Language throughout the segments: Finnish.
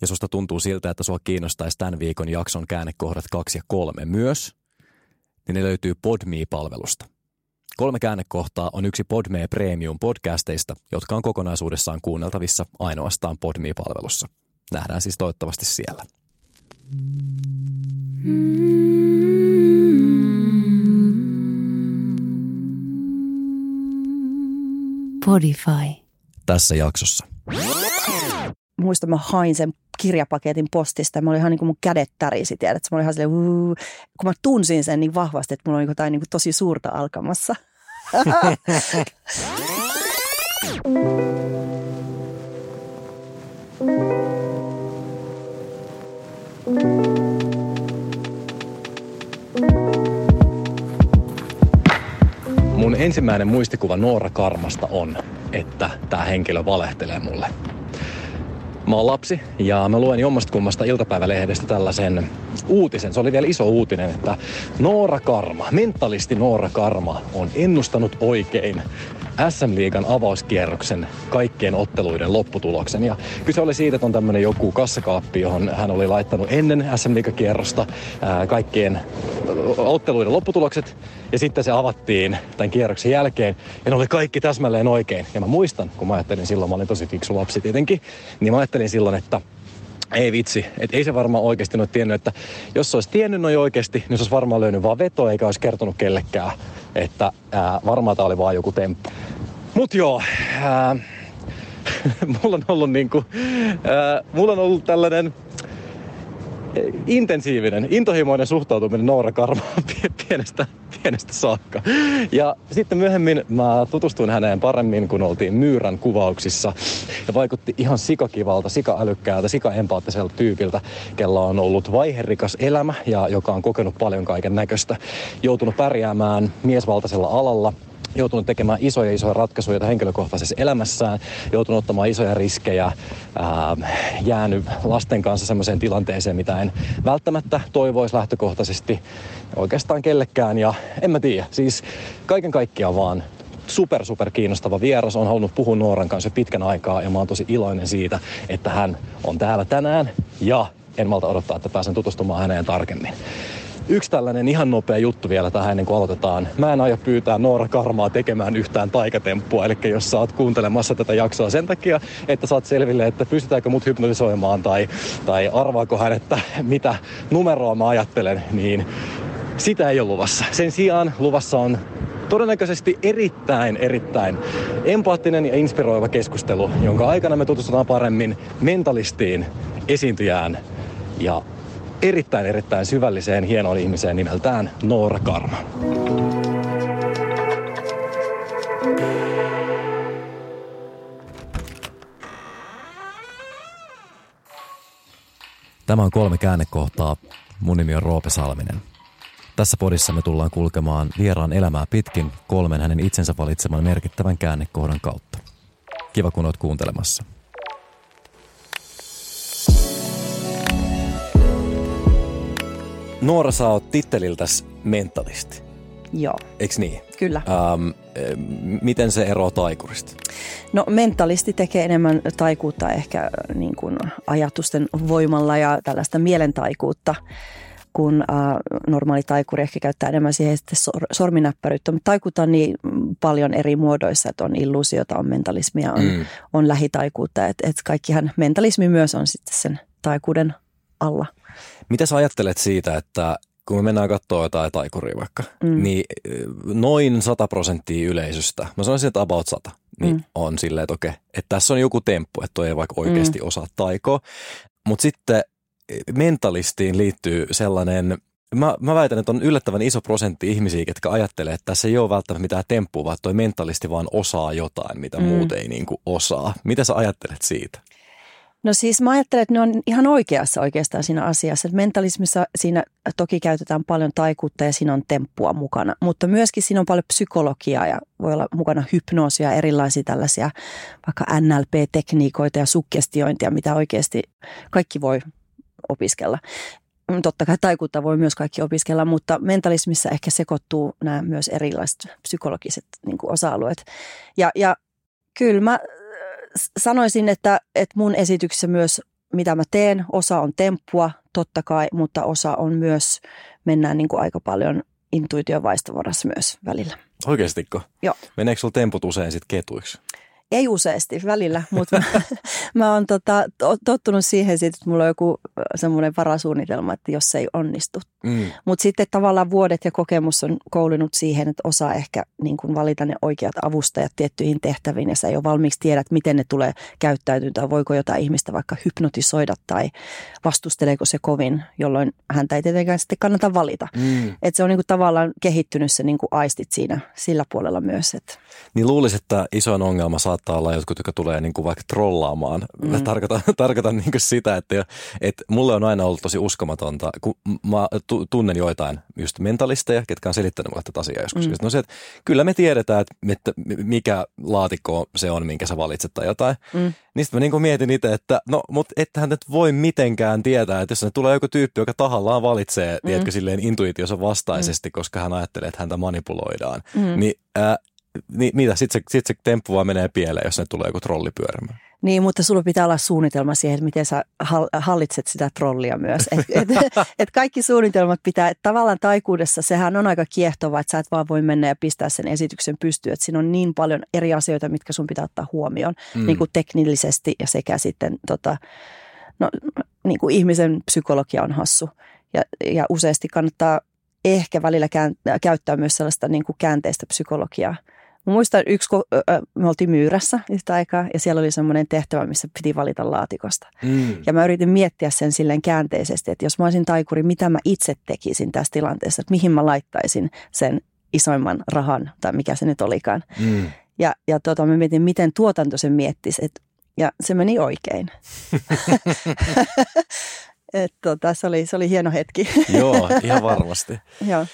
ja susta tuntuu siltä, että sua kiinnostaisi tämän viikon jakson käännekohdat kaksi ja kolme myös, niin ne löytyy Podme-palvelusta. Kolme käännekohtaa on yksi Podme Premium podcasteista, jotka on kokonaisuudessaan kuunneltavissa ainoastaan Podme-palvelussa. Nähdään siis toivottavasti siellä. Podify. Tässä jaksossa. muistan, mä hain sen kirjapaketin postista. Mä olin ihan niin kuin mun kädet tärisi, tiedät. Mä olin ihan silleen, "Uu." kun mä tunsin sen niin vahvasti, että mulla oli jotain niin kuin tosi suurta alkamassa. Mun ensimmäinen muistikuva Noora Karmasta on, että tämä henkilö valehtelee mulle. Mä oon lapsi ja mä luen jommasta kummasta iltapäivälehdestä tällaisen uutisen. Se oli vielä iso uutinen, että Noora Karma, mentalisti Noora Karma on ennustanut oikein SM-liigan avauskierroksen kaikkien otteluiden lopputuloksen. Ja kyse oli siitä, että on tämmönen joku kassakaappi, johon hän oli laittanut ennen SM-liigakierrosta kaikkien otteluiden lopputulokset. Ja sitten se avattiin tämän kierroksen jälkeen ja ne oli kaikki täsmälleen oikein. Ja mä muistan, kun mä ajattelin silloin, mä olin tosi fiksu lapsi tietenkin, niin mä ajattelin silloin, että ei vitsi, että ei se varmaan oikeasti ole tiennyt, että jos se olisi tiennyt noin oikeasti, niin se olisi varmaan löynyt vaan vetoa eikä olisi kertonut kellekään, että ää, varmaan tämä oli vaan joku temppu. Mut joo, ää, mulla on ollut niinku, ää, mulla on ollut tällainen intensiivinen, intohimoinen suhtautuminen Noora Karmaan pienestä, pienestä saakka. Ja sitten myöhemmin mä tutustuin häneen paremmin, kun oltiin Myyrän kuvauksissa. Ja vaikutti ihan sikakivalta, sikaälykkäältä, sikaempaattiselta tyypiltä, kella on ollut vaiherikas elämä ja joka on kokenut paljon kaiken näköistä. Joutunut pärjäämään miesvaltaisella alalla, joutunut tekemään isoja isoja ratkaisuja henkilökohtaisessa elämässään, joutunut ottamaan isoja riskejä, ää, jäänyt lasten kanssa sellaiseen tilanteeseen, mitä en välttämättä toivoisi lähtökohtaisesti oikeastaan kellekään. Ja en mä tiedä, siis kaiken kaikkiaan vaan super, super kiinnostava vieras. on halunnut puhua Nooran kanssa pitkän aikaa ja mä oon tosi iloinen siitä, että hän on täällä tänään ja en malta odottaa, että pääsen tutustumaan häneen tarkemmin. Yksi tällainen ihan nopea juttu vielä tähän ennen kuin aloitetaan. Mä en aio pyytää Noora Karmaa tekemään yhtään taikatemppua, eli jos sä oot kuuntelemassa tätä jaksoa sen takia, että saat selville, että pystytäänkö mut hypnotisoimaan tai, tai arvaako hän, että mitä numeroa mä ajattelen, niin sitä ei ole luvassa. Sen sijaan luvassa on todennäköisesti erittäin, erittäin empaattinen ja inspiroiva keskustelu, jonka aikana me tutustutaan paremmin mentalistiin, esiintyjään ja erittäin, erittäin syvälliseen, hienoon ihmiseen nimeltään Noora Karma. Tämä on kolme käännekohtaa. Mun nimi on Roope Salminen. Tässä podissa me tullaan kulkemaan vieraan elämää pitkin kolmen hänen itsensä valitseman merkittävän käännekohdan kautta. Kiva kun oot kuuntelemassa. Noora, sä oot titteliltäs mentalisti, Joo, eiks niin? kyllä. Ähm, miten se eroaa taikurista? No mentalisti tekee enemmän taikuutta ehkä äh, niin kuin ajatusten voimalla ja tällaista mielentaikuutta, kun äh, normaali taikuri ehkä käyttää enemmän siihen sitten sor- sorminäppäryyttä. Mutta taikuutta on niin paljon eri muodoissa, että on illuusiota, on mentalismia, on, Mm. mm. on lähitaikuutta. Että et kaikkihan mentalismi myös on sitten sen taikuuden alla. Mitä sä ajattelet siitä, että kun me mennään katsoa jotain taikuria vaikka, mm. Niin ö, noin 100 prosenttia yleisöstä, mä sanoisin, että about 100, niin mm. On silleen, että okei, että tässä on joku temppu, että toi ei vaikka oikeasti mm. osaa taikoa. Mutta sitten eh, mentalistiin liittyy sellainen, mä, mä väitän, että on yllättävän iso prosentti ihmisiä, jotka ajattelee, että tässä ei ole välttämättä mitään temppua, vaan toi mentalisti vaan osaa jotain, mitä mm. Mm. muut ei niinku osaa. Mitä sä ajattelet siitä? No siis mä ajattelen, että ne on ihan oikeassa oikeastaan siinä asiassa. Että mentalismissa siinä toki käytetään paljon taikuutta ja siinä on temppua mukana, mutta myöskin siinä on paljon psykologiaa ja voi olla mukana hypnoosia, erilaisia tällaisia vaikka NLP-tekniikoita ja sukkestiointia, mitä oikeasti kaikki voi opiskella. Totta kai taikuutta voi myös kaikki opiskella, mutta mentalismissa ehkä sekoittuu nämä myös erilaiset psykologiset niin osa-alueet. Ja, ja kyllä mä sanoisin, että, että mun esityksessä myös mitä mä teen, osa on temppua totta kai, mutta osa on myös, mennään niin kuin aika paljon intuition vaistovarassa myös välillä. Oikeastiko? Joo. Meneekö sulla temput usein sitten ketuiksi? Ei useasti välillä, mutta mä, mä oon tota, tottunut siihen, sit, että mulla on joku semmoinen varasuunnitelma, että jos se ei onnistu. Mm. Mutta sitten tavallaan vuodet ja kokemus on koulinut siihen, että osaa ehkä niin kuin valita ne oikeat avustajat tiettyihin tehtäviin ja sä ole valmiiksi tiedä, että miten ne tulee käyttäytyä tai voiko jotain ihmistä vaikka hypnotisoida tai vastusteleeko se kovin, jolloin häntä ei tietenkään sitten kannata valita. Mm. Että se on niin kuin tavallaan kehittynyt se niin kuin aistit siinä sillä puolella myös. Että. Niin luulisin, että isoin ongelma saattaa olla jotkut, jotka tulee niin kuin vaikka trollaamaan. Mm. Tarkoitan, tarkoitan niin kuin sitä, että, että mulle on aina ollut tosi uskomatonta, kun mä tunnen joitain just mentalisteja, ketkä on selittänyt mulle tätä asiaa joskus. Mm. No se, että kyllä me tiedetään, että mikä laatikko se on, minkä sä valitset tai jotain. Mm. Sitten mä niin mietin itse, että no, mutta ettehän nyt voi mitenkään tietää, että jos ne tulee joku tyyppi, joka tahallaan valitsee, mm. tiedätkö, silleen intuitiossa vastaisesti, mm. koska hän ajattelee, että häntä manipuloidaan, mm. niin äh, niin mitä, sitten se, sit se temppu vaan menee pieleen, jos ne tulee joku trolli pyörimään. Niin, mutta sulla pitää olla suunnitelma siihen, että miten sä hallitset sitä trollia myös. Et, et, et kaikki suunnitelmat pitää, että tavallaan taikuudessa sehän on aika kiehtova, että sä et vaan voi mennä ja pistää sen esityksen pystyyn. Että siinä on niin paljon eri asioita, mitkä sun pitää ottaa huomioon, mm. niin kuin teknillisesti ja sekä sitten tota, no, niin kuin ihmisen psykologia on hassu. Ja, ja useasti kannattaa ehkä välillä käyttää myös sellaista niin kuin käänteistä psykologiaa – Mä muistan yksi, kun me oltiin myyrässä yhtä aikaa ja siellä oli semmoinen tehtävä, missä piti valita laatikosta. Mm. Ja mä yritin miettiä sen silleen käänteisesti, että jos mä olisin taikuri, mitä mä itse tekisin tässä tilanteessa, että mihin mä laittaisin sen isoimman rahan tai mikä se nyt olikaan. Mm. Ja, ja tota, mä mietin, miten tuotanto sen miettisi, et, ja se meni oikein. Et, tota, se, oli, se oli hieno hetki. Joo, ihan varmasti. Joo.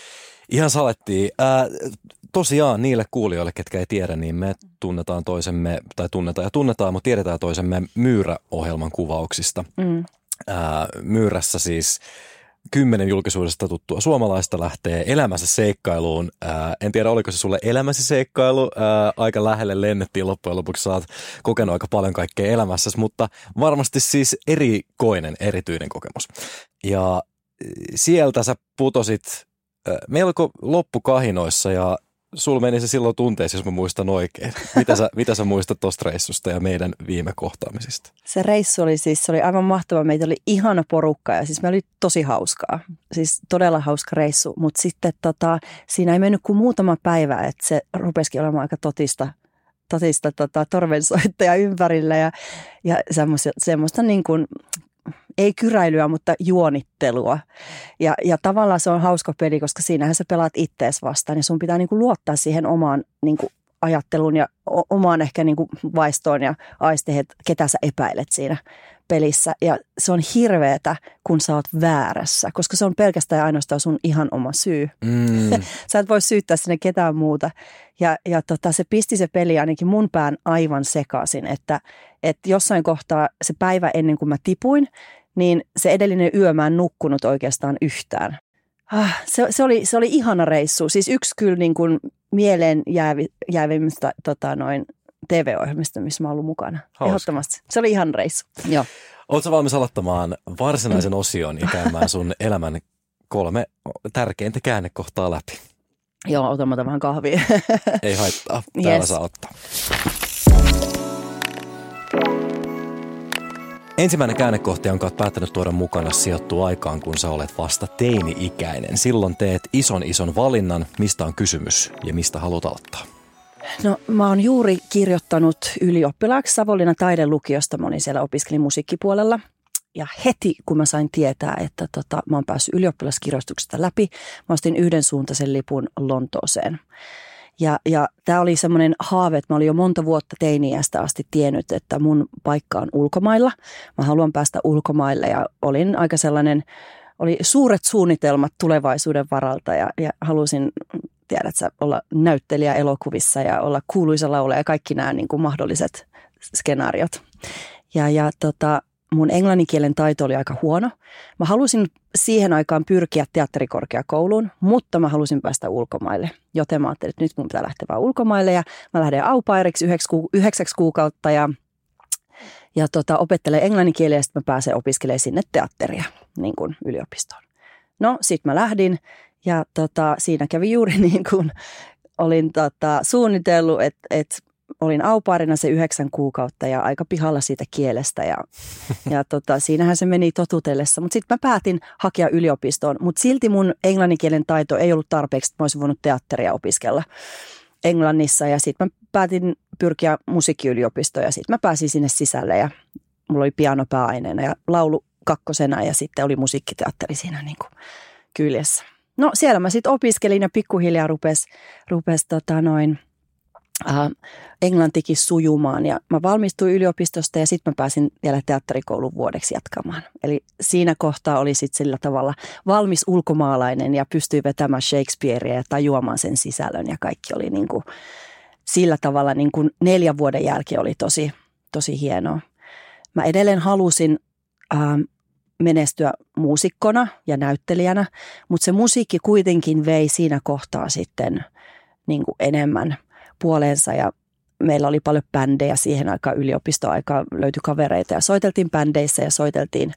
Ihan salettiin. Äh, tosiaan niille kuulijoille, ketkä ei tiedä, niin me tunnetaan toisemme, tai tunnetaan ja tunnetaan, mutta tiedetään toisemme Myyrä-ohjelman kuvauksista. Mm. Ää, Myyrässä siis kymmenen julkisuudesta tuttua suomalaista lähtee elämänsä seikkailuun. Ää, en tiedä, oliko se sulle elämäsi seikkailu. Ää, aika lähelle lennettiin loppujen lopuksi. Sä oot kokenut aika paljon kaikkea elämässäsi, mutta varmasti siis erikoinen, erityinen kokemus. Ja sieltä sä putosit melko loppukahinoissa ja sul meni se silloin tunteessa, jos mä muistan oikein. Mitä sä, mitä sä muistat tuosta reissusta ja meidän viime kohtaamisista? Se reissu oli siis, se oli aivan mahtava. Meitä oli ihana porukka ja siis me oli tosi hauskaa. Siis todella hauska reissu, mutta sitten tota, siinä ei mennyt kuin muutama päivä, että se rupesikin olemaan aika totista totista tota, torvensoittaja ympärillä ja, ja semmoista, semmoista niin kuin ei kyräilyä, mutta juonittelua. Ja, ja tavallaan se on hauska peli, koska siinähän sä pelaat ittees vastaan ja sun pitää niinku luottaa siihen omaan niinku ajatteluun ja omaan ehkä niinku vaistoon ja aisteihin, että ketä sä epäilet siinä pelissä. Ja se on hirveetä, kun sä oot väärässä, koska se on pelkästään ja ainoastaan sun ihan oma syy. Mm. sä et voi syyttää sinne ketään muuta. Ja, ja tota, se pisti se peli ainakin mun pään aivan sekaisin, että, että jossain kohtaa se päivä ennen kuin mä tipuin, niin se edellinen yö mä en nukkunut oikeastaan yhtään. Ah, se, se, oli, se oli ihana reissu. Siis yksi kyllä niin kuin mieleen jäävi, jäävimmistä tota, noin TV-ohjelmista, missä mä oon ollut mukana. Hauska. Ehdottomasti. Se oli ihan reissu. Joo. Oletko valmis aloittamaan varsinaisen osion ja käymään sun elämän kolme tärkeintä käännekohtaa läpi? Joo, otan vähän kahvia. Ei haittaa. Täällä yes. saa ottaa. Ensimmäinen käännekohta, jonka olet päättänyt tuoda mukana, sijoittuu aikaan, kun sä olet vasta teini-ikäinen. Silloin teet ison ison valinnan, mistä on kysymys ja mistä haluat aloittaa. No mä oon juuri kirjoittanut ylioppilaaksi Savonlinnan taidelukiosta. Mä olin siellä opiskelin musiikkipuolella. Ja heti kun mä sain tietää, että tota, mä oon päässyt ylioppilaskirjoituksesta läpi, mä ostin yhden suuntaisen lipun Lontooseen. Ja, ja tämä oli semmoinen haave, että mä olin jo monta vuotta teiniästä asti tiennyt, että mun paikka on ulkomailla. Mä haluan päästä ulkomaille ja olin aika sellainen, oli suuret suunnitelmat tulevaisuuden varalta ja, ja halusin tiedät sä, olla näyttelijä elokuvissa ja olla kuuluisa laulaja ja kaikki nämä niin kuin mahdolliset skenaariot. Ja, ja tota, mun englanninkielen taito oli aika huono. Mä halusin siihen aikaan pyrkiä teatterikorkeakouluun, mutta mä halusin päästä ulkomaille. Joten mä ajattelin, että nyt mun pitää lähteä vaan ulkomaille ja mä lähden aupairiksi yhdeksäksi, ku, yhdeksäksi kuukautta ja, ja tota, opettelen englanninkieliä ja sitten mä pääsen opiskelemaan sinne teatteria niin kuin yliopistoon. No sit mä lähdin ja tota, siinä kävi juuri niin kuin olin tota, suunnitellut, että, että olin aupaarina se yhdeksän kuukautta ja aika pihalla siitä kielestä ja, ja tota, siinähän se meni totutellessa. Mutta sitten mä päätin hakea yliopistoon, mutta silti mun englanninkielen taito ei ollut tarpeeksi, että mä olisin voinut teatteria opiskella Englannissa ja sitten mä päätin pyrkiä musiikkiyliopistoon ja sitten mä pääsin sinne sisälle ja mulla oli piano pääaineena ja laulu kakkosena ja sitten oli musiikkiteatteri siinä niin kuin kyljessä. No siellä mä sitten opiskelin ja pikkuhiljaa rupesi rupes, tota noin – äh, englantikin sujumaan. Ja mä valmistuin yliopistosta ja sitten mä pääsin vielä teatterikoulun vuodeksi jatkamaan. Eli siinä kohtaa oli sitten sillä tavalla valmis ulkomaalainen ja pystyi vetämään Shakespearea ja tajuamaan sen sisällön ja kaikki oli niin kuin, sillä tavalla niin kuin neljän vuoden jälkeen oli tosi, tosi hienoa. Mä edelleen halusin äh, menestyä muusikkona ja näyttelijänä, mutta se musiikki kuitenkin vei siinä kohtaa sitten niin kuin enemmän – puoleensa ja meillä oli paljon bändejä siihen aikaan yliopistoaikaan, löytyi kavereita. Ja soiteltiin bändeissä ja soiteltiin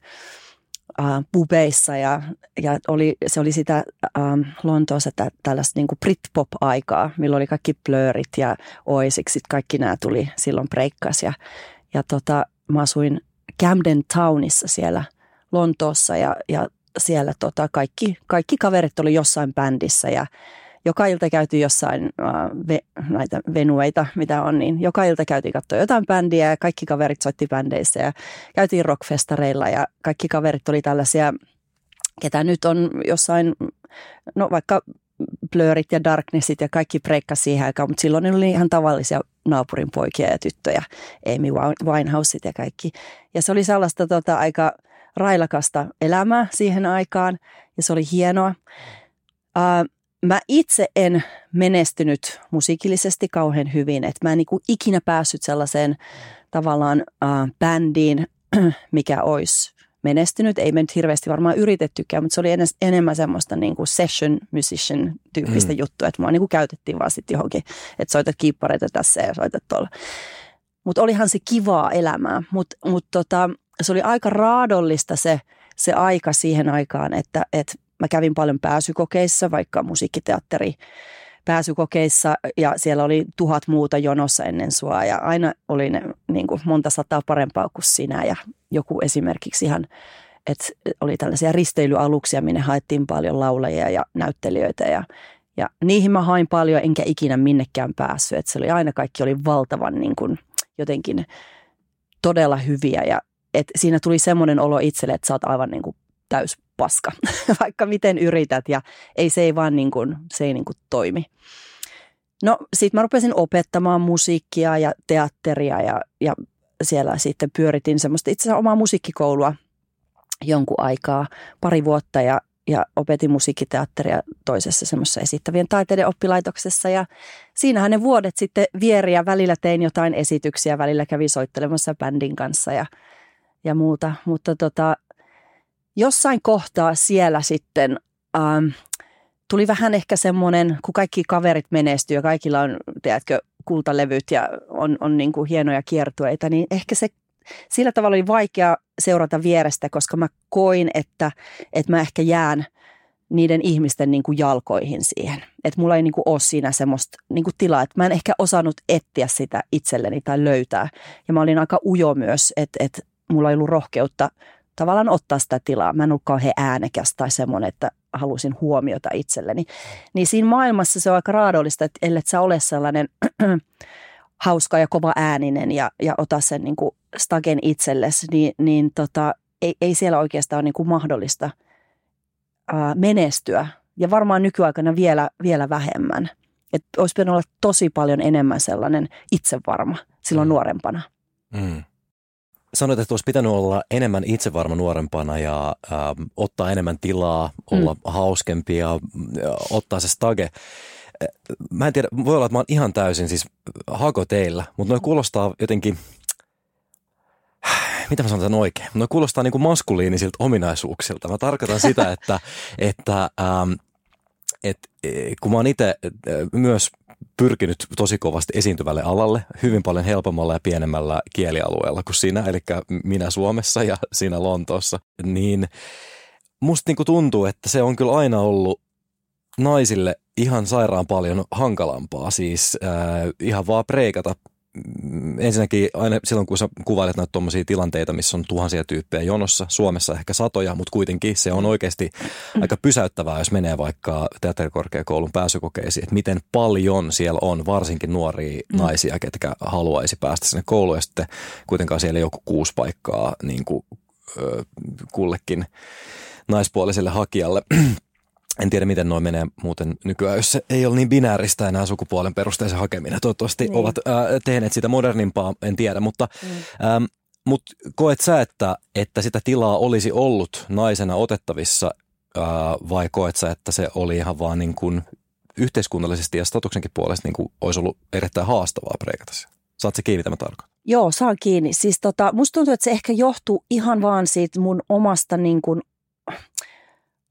äh, pubeissa ja, ja oli, se oli sitä äh, Lontoossa tä, tällaista niin Britpop-aikaa, milloin oli kaikki Blurrit ja Oasiksit, kaikki nämä tuli silloin breikkas ja, ja tota, mä asuin Camden Townissa siellä Lontoossa ja, ja siellä tota, kaikki, kaikki kaverit oli jossain bändissä ja joka ilta käytiin jossain uh, ve, näitä venueita, mitä on, niin joka ilta käytiin katsoa jotain bändiä ja kaikki kaverit soitti bändeissä ja käytiin rockfestareilla ja kaikki kaverit oli tällaisia, ketä nyt on jossain, no vaikka Blurrit ja Darknessit ja kaikki breikkas siihen aikaan, mutta silloin ne oli ihan tavallisia naapurin poikia ja tyttöjä, Amy Winehouset ja kaikki. Ja se oli sellaista tota, aika railakasta elämää siihen aikaan ja se oli hienoa. Uh, mä itse en menestynyt musiikillisesti kauhean hyvin, että mä en niin kuin ikinä päässyt sellaiseen tavallaan äh, bändiin, mikä olisi menestynyt. Ei me nyt hirveästi varmaan yritettykään, mutta se oli enes, enemmän semmoista niin kuin session musician tyyppistä mm. juttua, että mua niin kuin käytettiin vaan sitten johonkin, että soitat kiippareita tässä ja soitat tuolla. Mutta olihan se kivaa elämää, mutta mut tota, se oli aika raadollista se, se aika siihen aikaan, että, että mä kävin paljon pääsykokeissa, vaikka musiikkiteatteri pääsykokeissa ja siellä oli tuhat muuta jonossa ennen sua ja aina oli ne niin kuin monta sataa parempaa kuin sinä ja joku esimerkiksi ihan, että oli tällaisia risteilyaluksia, minne haettiin paljon laulajia ja näyttelijöitä ja, ja niihin mä hain paljon enkä ikinä minnekään päässyt, että se oli aina kaikki oli valtavan niin kuin jotenkin todella hyviä ja et siinä tuli semmoinen olo itselle, että sä oot aivan niin kuin täys paska, vaikka miten yrität ja ei se ei vaan niin kuin, se ei niin kuin toimi. No sitten mä rupesin opettamaan musiikkia ja teatteria ja, ja siellä sitten pyöritin semmoista itse asiassa omaa musiikkikoulua jonkun aikaa, pari vuotta ja, ja opetin musiikkiteatteria toisessa semmoisessa esittävien taiteiden oppilaitoksessa ja siinähän ne vuodet sitten vieri ja välillä tein jotain esityksiä, välillä kävin soittelemassa bändin kanssa ja, ja muuta, mutta tota, jossain kohtaa siellä sitten ähm, tuli vähän ehkä semmoinen, kun kaikki kaverit menestyy ja kaikilla on, tiedätkö, kultalevyt ja on, on niin kuin hienoja kiertueita, niin ehkä se sillä tavalla oli vaikea seurata vierestä, koska mä koin, että, että mä ehkä jään niiden ihmisten niin kuin jalkoihin siihen. Että mulla ei niin kuin ole siinä semmoista niin kuin tilaa, että mä en ehkä osannut etsiä sitä itselleni tai löytää. Ja mä olin aika ujo myös, että, että mulla ei ollut rohkeutta tavallaan ottaa sitä tilaa. Mä en ollut kauhean äänekäs tai semmoinen, että halusin huomiota itselleni. Niin siinä maailmassa se on aika raadollista, että ellei sä ole sellainen hauska ja kova ääninen ja, ja ota sen niin kuin stagen itsellesi, niin, niin tota, ei, ei siellä oikeastaan ole niin kuin mahdollista ää, menestyä. Ja varmaan nykyaikana vielä, vielä vähemmän. Että olisi pitänyt olla tosi paljon enemmän sellainen itsevarma silloin mm. nuorempana. Mm. Sanoit, että olisi pitänyt olla enemmän itsevarma nuorempana ja äh, ottaa enemmän tilaa, olla mm. hauskempi ja, ja ottaa se stage. Mä en tiedä, voi olla, että mä oon ihan täysin siis hako teillä, mutta noi kuulostaa jotenkin, mitä mä sanon oikein, no kuulostaa niin kuin maskuliinisilta ominaisuuksilta. Mä tarkoitan sitä, että, että ähm, et, e, kun mä oon itse e, myös pyrkinyt tosi kovasti esiintyvälle alalle hyvin paljon helpommalla ja pienemmällä kielialueella kuin sinä, eli minä Suomessa ja sinä Lontoossa, niin musta niin tuntuu, että se on kyllä aina ollut naisille ihan sairaan paljon hankalampaa, siis äh, ihan vaan preikata ensinnäkin aina silloin, kun sä kuvailet näitä tuommoisia tilanteita, missä on tuhansia tyyppejä jonossa, Suomessa ehkä satoja, mutta kuitenkin se on oikeasti aika pysäyttävää, jos menee vaikka teatterikorkeakoulun pääsykokeisiin, että miten paljon siellä on varsinkin nuoria mm. naisia, ketkä haluaisi päästä sinne kouluun ja sitten kuitenkaan siellä joku kuusi paikkaa niin kuin, kullekin naispuoliselle hakijalle. En tiedä, miten noin menee muuten nykyään, jos se ei ole niin binääristä enää sukupuolen perusteisen hakeminen. Toivottavasti niin. ovat äh, tehneet sitä modernimpaa, en tiedä, mutta mm. ähm, mut koet sä, että, että sitä tilaa olisi ollut naisena otettavissa äh, vai koet sä, että se oli ihan vaan niin kuin yhteiskunnallisesti ja statuksenkin puolesta niin kuin olisi ollut erittäin haastavaa preikata se? Saat se kiinni tämä tarkoittaa? Joo, saa kiinni. Siis tota, musta tuntuu, että se ehkä johtuu ihan vaan siitä mun omasta niin kuin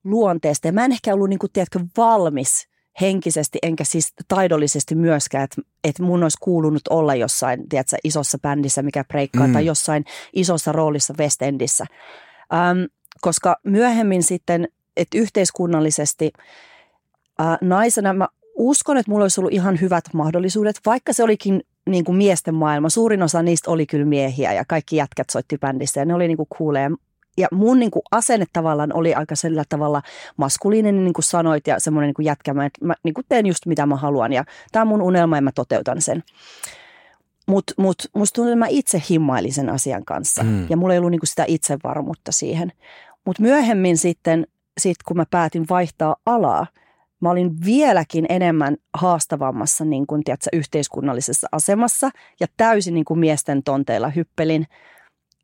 luonteesta. Ja mä en ehkä ollut, niin kuin, tiedätkö, valmis henkisesti enkä siis taidollisesti myöskään, että, että mun olisi kuulunut olla jossain tiedätkö, isossa bändissä, mikä breikkaa, mm. tai jossain isossa roolissa West Endissä. Ähm, koska myöhemmin sitten, että yhteiskunnallisesti äh, naisena mä uskon, että mulla olisi ollut ihan hyvät mahdollisuudet, vaikka se olikin niin kuin miesten maailma. Suurin osa niistä oli kyllä miehiä ja kaikki jätkät soitti bändissä ja ne oli niin kuin kuulee ja mun niin kuin asenne tavallaan oli aika sillä tavalla maskuliininen, niin kuin sanoit, ja semmoinen niin kuin jätkämä, että mä niin kuin teen just mitä mä haluan, ja tämä on mun unelma, ja mä toteutan sen. Mutta mut, musta tuntuu, että mä itse himmailin sen asian kanssa, mm. ja mulla ei ollut niin kuin sitä itsevarmuutta siihen. Mutta myöhemmin sitten, sit kun mä päätin vaihtaa alaa, mä olin vieläkin enemmän haastavammassa niin kuin, tiedätkö, yhteiskunnallisessa asemassa, ja täysin niin kuin miesten tonteilla hyppelin –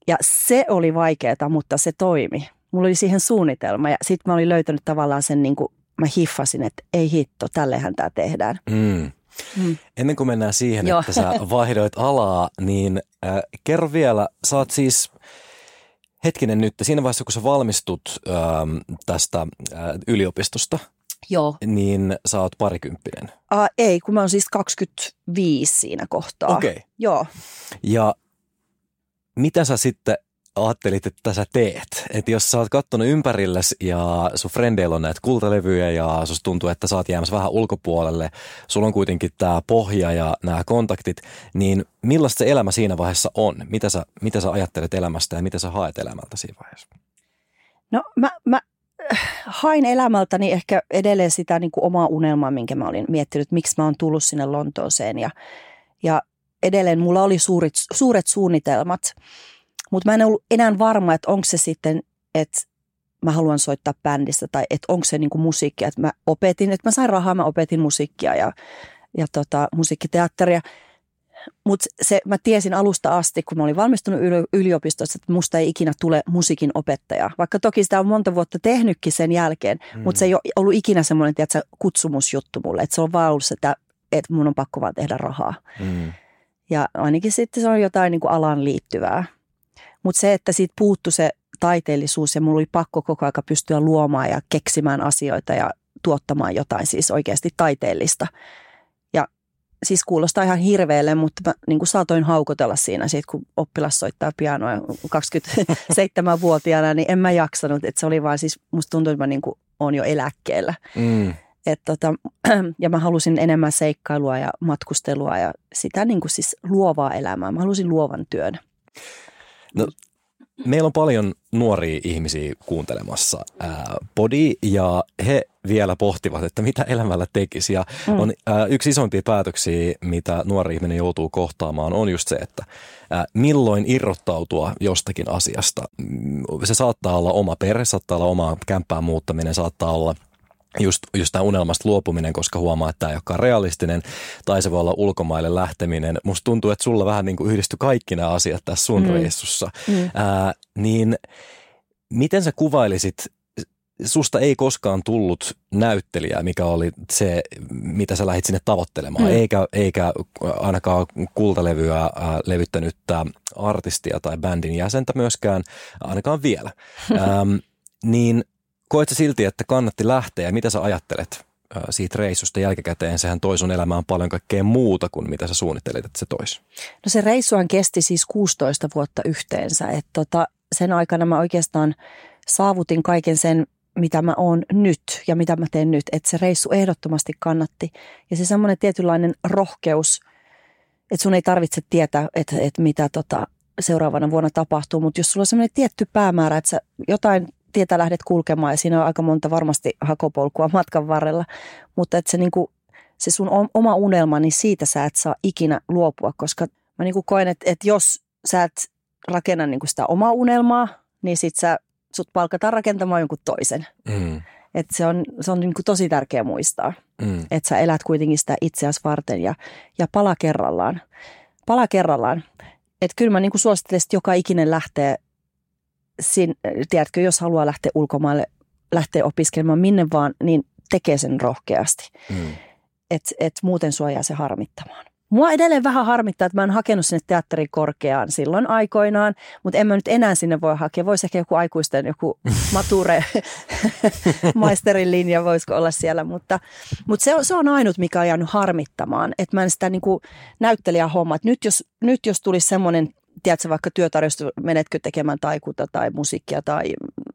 ja se oli vaikeaa, mutta se toimi. Mulla oli siihen suunnitelma ja sitten mä olin löytänyt tavallaan sen, niin kuin mä hiffasin, että ei hitto, tällehän tämä tehdään. Mm. Mm. Ennen kuin mennään siihen, Joo. että sä vaihdoit alaa, niin äh, kerro vielä, sä oot siis hetkinen nyt, siinä vaiheessa kun sä valmistut äh, tästä äh, yliopistosta, Joo. niin sä oot parikymppinen. Uh, ei, kun mä oon siis 25 siinä kohtaa. Okei. Okay. Joo. Ja mitä sä sitten ajattelit, että sä teet? Että jos sä oot kattonut ympärilles ja sun frendeillä on näitä kultalevyjä ja sus tuntuu, että sä oot jäämässä vähän ulkopuolelle, sulla on kuitenkin tämä pohja ja nämä kontaktit, niin millaista se elämä siinä vaiheessa on? Mitä sä, mitä sä ajattelet elämästä ja mitä sä haet elämältä siinä vaiheessa? No mä, mä äh, hain elämältäni ehkä edelleen sitä niin kuin omaa unelmaa, minkä mä olin miettinyt, miksi mä oon tullut sinne Lontooseen ja, ja edelleen mulla oli suuret, suuret suunnitelmat, mutta mä en ollut enää varma, että onko se sitten, että mä haluan soittaa bändissä tai että onko se niinku musiikkia. Että mä opetin, että mä sain rahaa, mä opetin musiikkia ja, ja tota, musiikkiteatteria. Mutta se, mä tiesin alusta asti, kun mä olin valmistunut yliopistossa, että musta ei ikinä tule musiikin opettaja. Vaikka toki sitä on monta vuotta tehnytkin sen jälkeen, mm. mutta se ei ole ollut ikinä semmoinen tiedätkö, kutsumusjuttu mulle. Että se on vaan ollut sitä, että mun on pakko vaan tehdä rahaa. Mm. Ja ainakin sitten se on jotain niin kuin alaan liittyvää. Mutta se, että siitä puuttu se taiteellisuus ja mulla oli pakko koko aika pystyä luomaan ja keksimään asioita ja tuottamaan jotain siis oikeasti taiteellista. Ja siis kuulostaa ihan hirveelle, mutta mä niin kuin saatoin haukotella siinä siitä, kun oppilas soittaa pianoa 27-vuotiaana, niin en mä jaksanut. Että se oli vaan siis, musta tuntuu, että mä niin kuin on jo eläkkeellä. Mm. Et tota, ja mä halusin enemmän seikkailua ja matkustelua ja sitä niin kuin siis luovaa elämää. Mä halusin luovan työn. No, meillä on paljon nuoria ihmisiä kuuntelemassa ää, podi ja he vielä pohtivat, että mitä elämällä tekisi. Ja mm. on, ää, yksi isompia päätöksiä, mitä nuori ihminen joutuu kohtaamaan, on just se, että ää, milloin irrottautua jostakin asiasta. Se saattaa olla oma perhe, saattaa olla oma kämppään muuttaminen, saattaa olla – just, just tämä unelmasta luopuminen, koska huomaa, että tämä ei olekaan realistinen, tai se voi olla ulkomaille lähteminen. Musta tuntuu, että sulla vähän niin kuin yhdistyi kaikki nämä asiat tässä sun mm. reissussa. Mm. Ää, niin miten sä kuvailisit susta ei koskaan tullut näyttelijää, mikä oli se, mitä sä lähdit sinne tavoittelemaan, mm. eikä, eikä ainakaan kultalevyä äh, levyttänyttä artistia tai bändin jäsentä myöskään, ainakaan vielä. ähm, niin koet sä silti, että kannatti lähteä ja mitä sä ajattelet siitä reissusta jälkikäteen? Sehän toi sun elämään paljon kaikkea muuta kuin mitä sä suunnittelit, että se toisi. No se reissuhan kesti siis 16 vuotta yhteensä, että tota, sen aikana mä oikeastaan saavutin kaiken sen, mitä mä oon nyt ja mitä mä teen nyt. Että se reissu ehdottomasti kannatti. Ja se semmoinen tietynlainen rohkeus, että sun ei tarvitse tietää, että, että mitä tota seuraavana vuonna tapahtuu. Mutta jos sulla on semmoinen tietty päämäärä, että sä jotain tietä lähdet kulkemaan ja siinä on aika monta varmasti hakopolkua matkan varrella. Mutta että se, niinku, se sun oma unelma, niin siitä sä et saa ikinä luopua, koska mä niinku koen, että, että jos sä et rakenna niinku sitä omaa unelmaa, niin sit sä sut palkataan rakentamaan jonkun toisen. Mm. Et se on, se on niin kuin tosi tärkeä muistaa, mm. että sä elät kuitenkin sitä itseäsi varten ja, ja pala kerrallaan. Pala kerrallaan. Että kyllä mä niin kuin suosittelen, että joka ikinen lähtee, sin, tiedätkö, jos haluaa lähteä ulkomaille, lähteä opiskelemaan minne vaan, niin tekee sen rohkeasti. Mm. Että et muuten suojaa se harmittamaan. Mua edelleen vähän harmittaa, että mä en hakenut sinne teatterikorkeaan silloin aikoinaan, mutta en mä nyt enää sinne voi hakea. Voisi ehkä joku aikuisten, joku mature maisterin linja voisiko olla siellä, mutta, mutta se, on, se on ainut, mikä on jäänyt harmittamaan, että mä en sitä niin kuin homma. Että nyt jos, nyt jos tulisi semmoinen tiedätkö, vaikka työtarjosta, menetkö tekemään taikuta tai musiikkia tai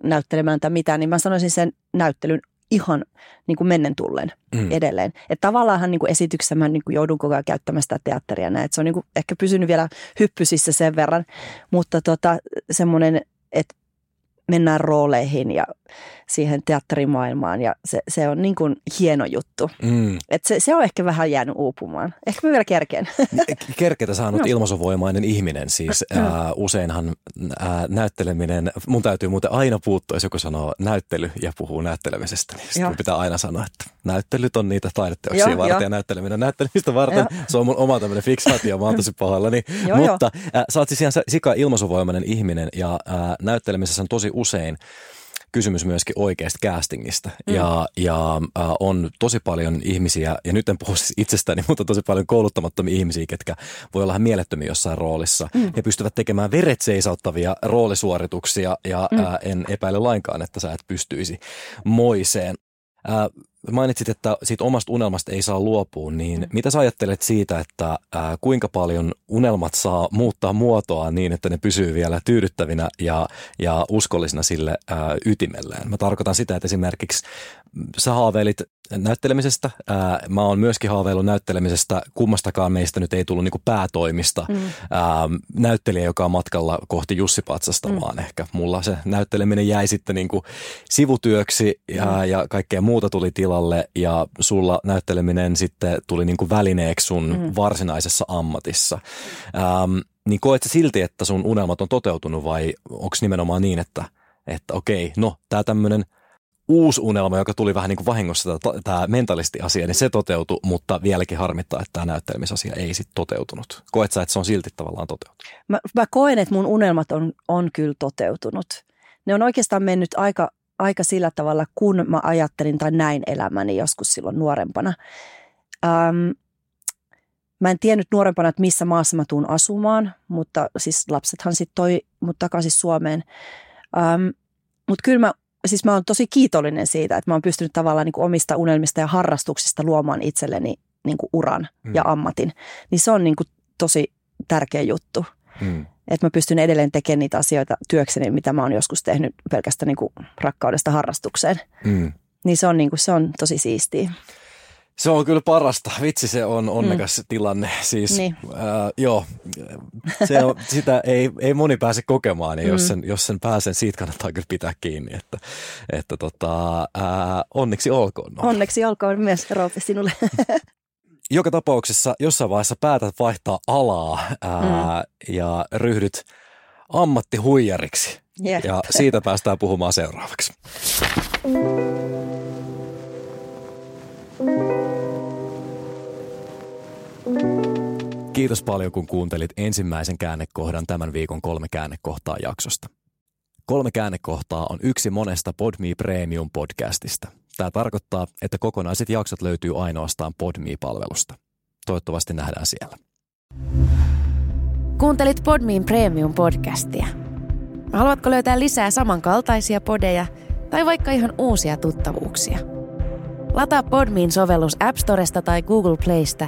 näyttelemään tai mitä, niin mä sanoisin sen näyttelyn ihan niin kuin mennen tullen mm. edelleen. Että tavallaan niin kuin esityksessä mä niin kuin joudun koko ajan käyttämään sitä teatteria näin. Että se on niin kuin ehkä pysynyt vielä hyppysissä sen verran, mutta tota, semmoinen, että mennään rooleihin ja siihen teatterimaailmaan ja se, se on niin kuin hieno juttu. Mm. Et se, se on ehkä vähän jäänyt uupumaan. Ehkä mä vielä kerkeen. Kerketä saanut no. ilmaisuvoimainen ihminen siis. Mm. Ää, useinhan ää, näytteleminen, mun täytyy muuten aina puuttua, jos joku sanoo näyttely ja puhuu näyttelemisestä. Niin sitten pitää aina sanoa, että näyttelyt on niitä taideteoksia joo, varten jo. ja näytteleminen näyttelemistä varten. Jo. Se on mun oma tämmöinen fiksaatio, mä oon tosi pahoillani. Niin, Mutta ää, sä oot siis ihan sika ilmaisuvoimainen ihminen ja ää, näyttelemisessä on tosi usein kysymys myöskin oikeasta castingista. Mm. Ja, ja äh, on tosi paljon ihmisiä, ja nyt en puhu siis itsestäni, mutta tosi paljon kouluttamattomia ihmisiä, ketkä voi olla mielettömiä jossain roolissa. Mm. He pystyvät tekemään veret seisauttavia roolisuorituksia, ja mm. äh, en epäile lainkaan, että sä et pystyisi moiseen. Äh, mainitsit, että siitä omasta unelmasta ei saa luopua, niin mm. mitä sä ajattelet siitä, että ää, kuinka paljon unelmat saa muuttaa muotoa niin, että ne pysyy vielä tyydyttävinä ja, ja uskollisina sille ää, ytimelleen? Mä tarkoitan sitä, että esimerkiksi sä haaveilit näyttelemisestä. Ää, mä oon myöskin haaveillut näyttelemisestä. Kummastakaan meistä nyt ei tullut niinku päätoimista mm. ää, näyttelijä, joka on matkalla kohti Jussi Patsasta, mm. vaan ehkä mulla se näytteleminen jäi sitten niinku sivutyöksi ja, mm. ja kaikkea muuta tuli tilalle ja sulla näytteleminen sitten tuli niinku välineeksi sun mm. varsinaisessa ammatissa. Ähm, niin koet sä silti, että sun unelmat on toteutunut vai onko nimenomaan niin, että, että okei, no tämä tämmöinen – uusi unelma, joka tuli vähän niin kuin vahingossa tämä mentalisti-asia, niin se toteutui, mutta vieläkin harmittaa, että tämä näyttelemisasia ei sitten toteutunut. Koet sä, että se on silti tavallaan toteutunut? Mä, mä koen, että mun unelmat on, on kyllä toteutunut. Ne on oikeastaan mennyt aika, aika sillä tavalla, kun mä ajattelin tai näin elämäni joskus silloin nuorempana. Ähm, mä en tiennyt nuorempana, että missä maassa mä tuun asumaan, mutta siis lapsethan sitten toi mut takaisin Suomeen. Ähm, mutta kyllä mä siis mä oon tosi kiitollinen siitä, että mä oon pystynyt tavallaan niin kuin omista unelmista ja harrastuksista luomaan itselleni niin kuin uran mm. ja ammatin. Niin se on niin kuin tosi tärkeä juttu. Mm. Että mä pystyn edelleen tekemään niitä asioita työkseni, mitä mä oon joskus tehnyt pelkästään niin kuin rakkaudesta harrastukseen. Mm. Niin se on, niin kuin, se on tosi siistiä. Se on kyllä parasta. Vitsi, se on onnekas mm. tilanne. Siis, niin. äh, joo, se on, sitä ei, ei moni pääse kokemaan, ja mm. jos, sen, jos sen pääsen, siitä kannattaa kyllä pitää kiinni. Että, että tota, äh, onneksi olkoon. No. Onneksi olkoon myös, Roope, sinulle. Joka tapauksessa jossain vaiheessa päätät vaihtaa alaa ää, mm. ja ryhdyt ammattihuijariksi. Yeah. Ja siitä päästään puhumaan seuraavaksi. Kiitos paljon, kun kuuntelit ensimmäisen käännekohdan tämän viikon kolme käännekohtaa jaksosta. Kolme käännekohtaa on yksi monesta Podme Premium podcastista. Tämä tarkoittaa, että kokonaiset jaksot löytyy ainoastaan Podme-palvelusta. Toivottavasti nähdään siellä. Kuuntelit Podmein Premium podcastia. Haluatko löytää lisää samankaltaisia podeja tai vaikka ihan uusia tuttavuuksia? Lataa Podmein sovellus App Storesta tai Google Playsta